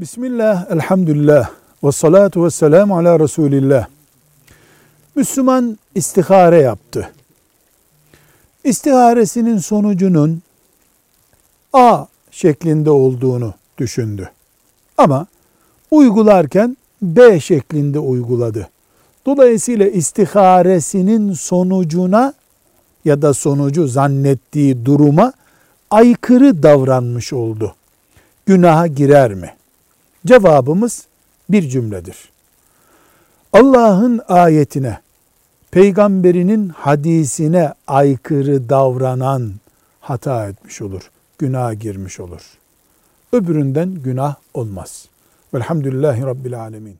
Bismillah, elhamdülillah, ve salatu ve selamu ala Resulillah. Müslüman istihare yaptı. İstiharesinin sonucunun A şeklinde olduğunu düşündü. Ama uygularken B şeklinde uyguladı. Dolayısıyla istiharesinin sonucuna ya da sonucu zannettiği duruma aykırı davranmış oldu. Günaha girer mi? Cevabımız bir cümledir. Allah'ın ayetine, peygamberinin hadisine aykırı davranan hata etmiş olur, günaha girmiş olur. Öbüründen günah olmaz. Velhamdülillahi Rabbil Alemin.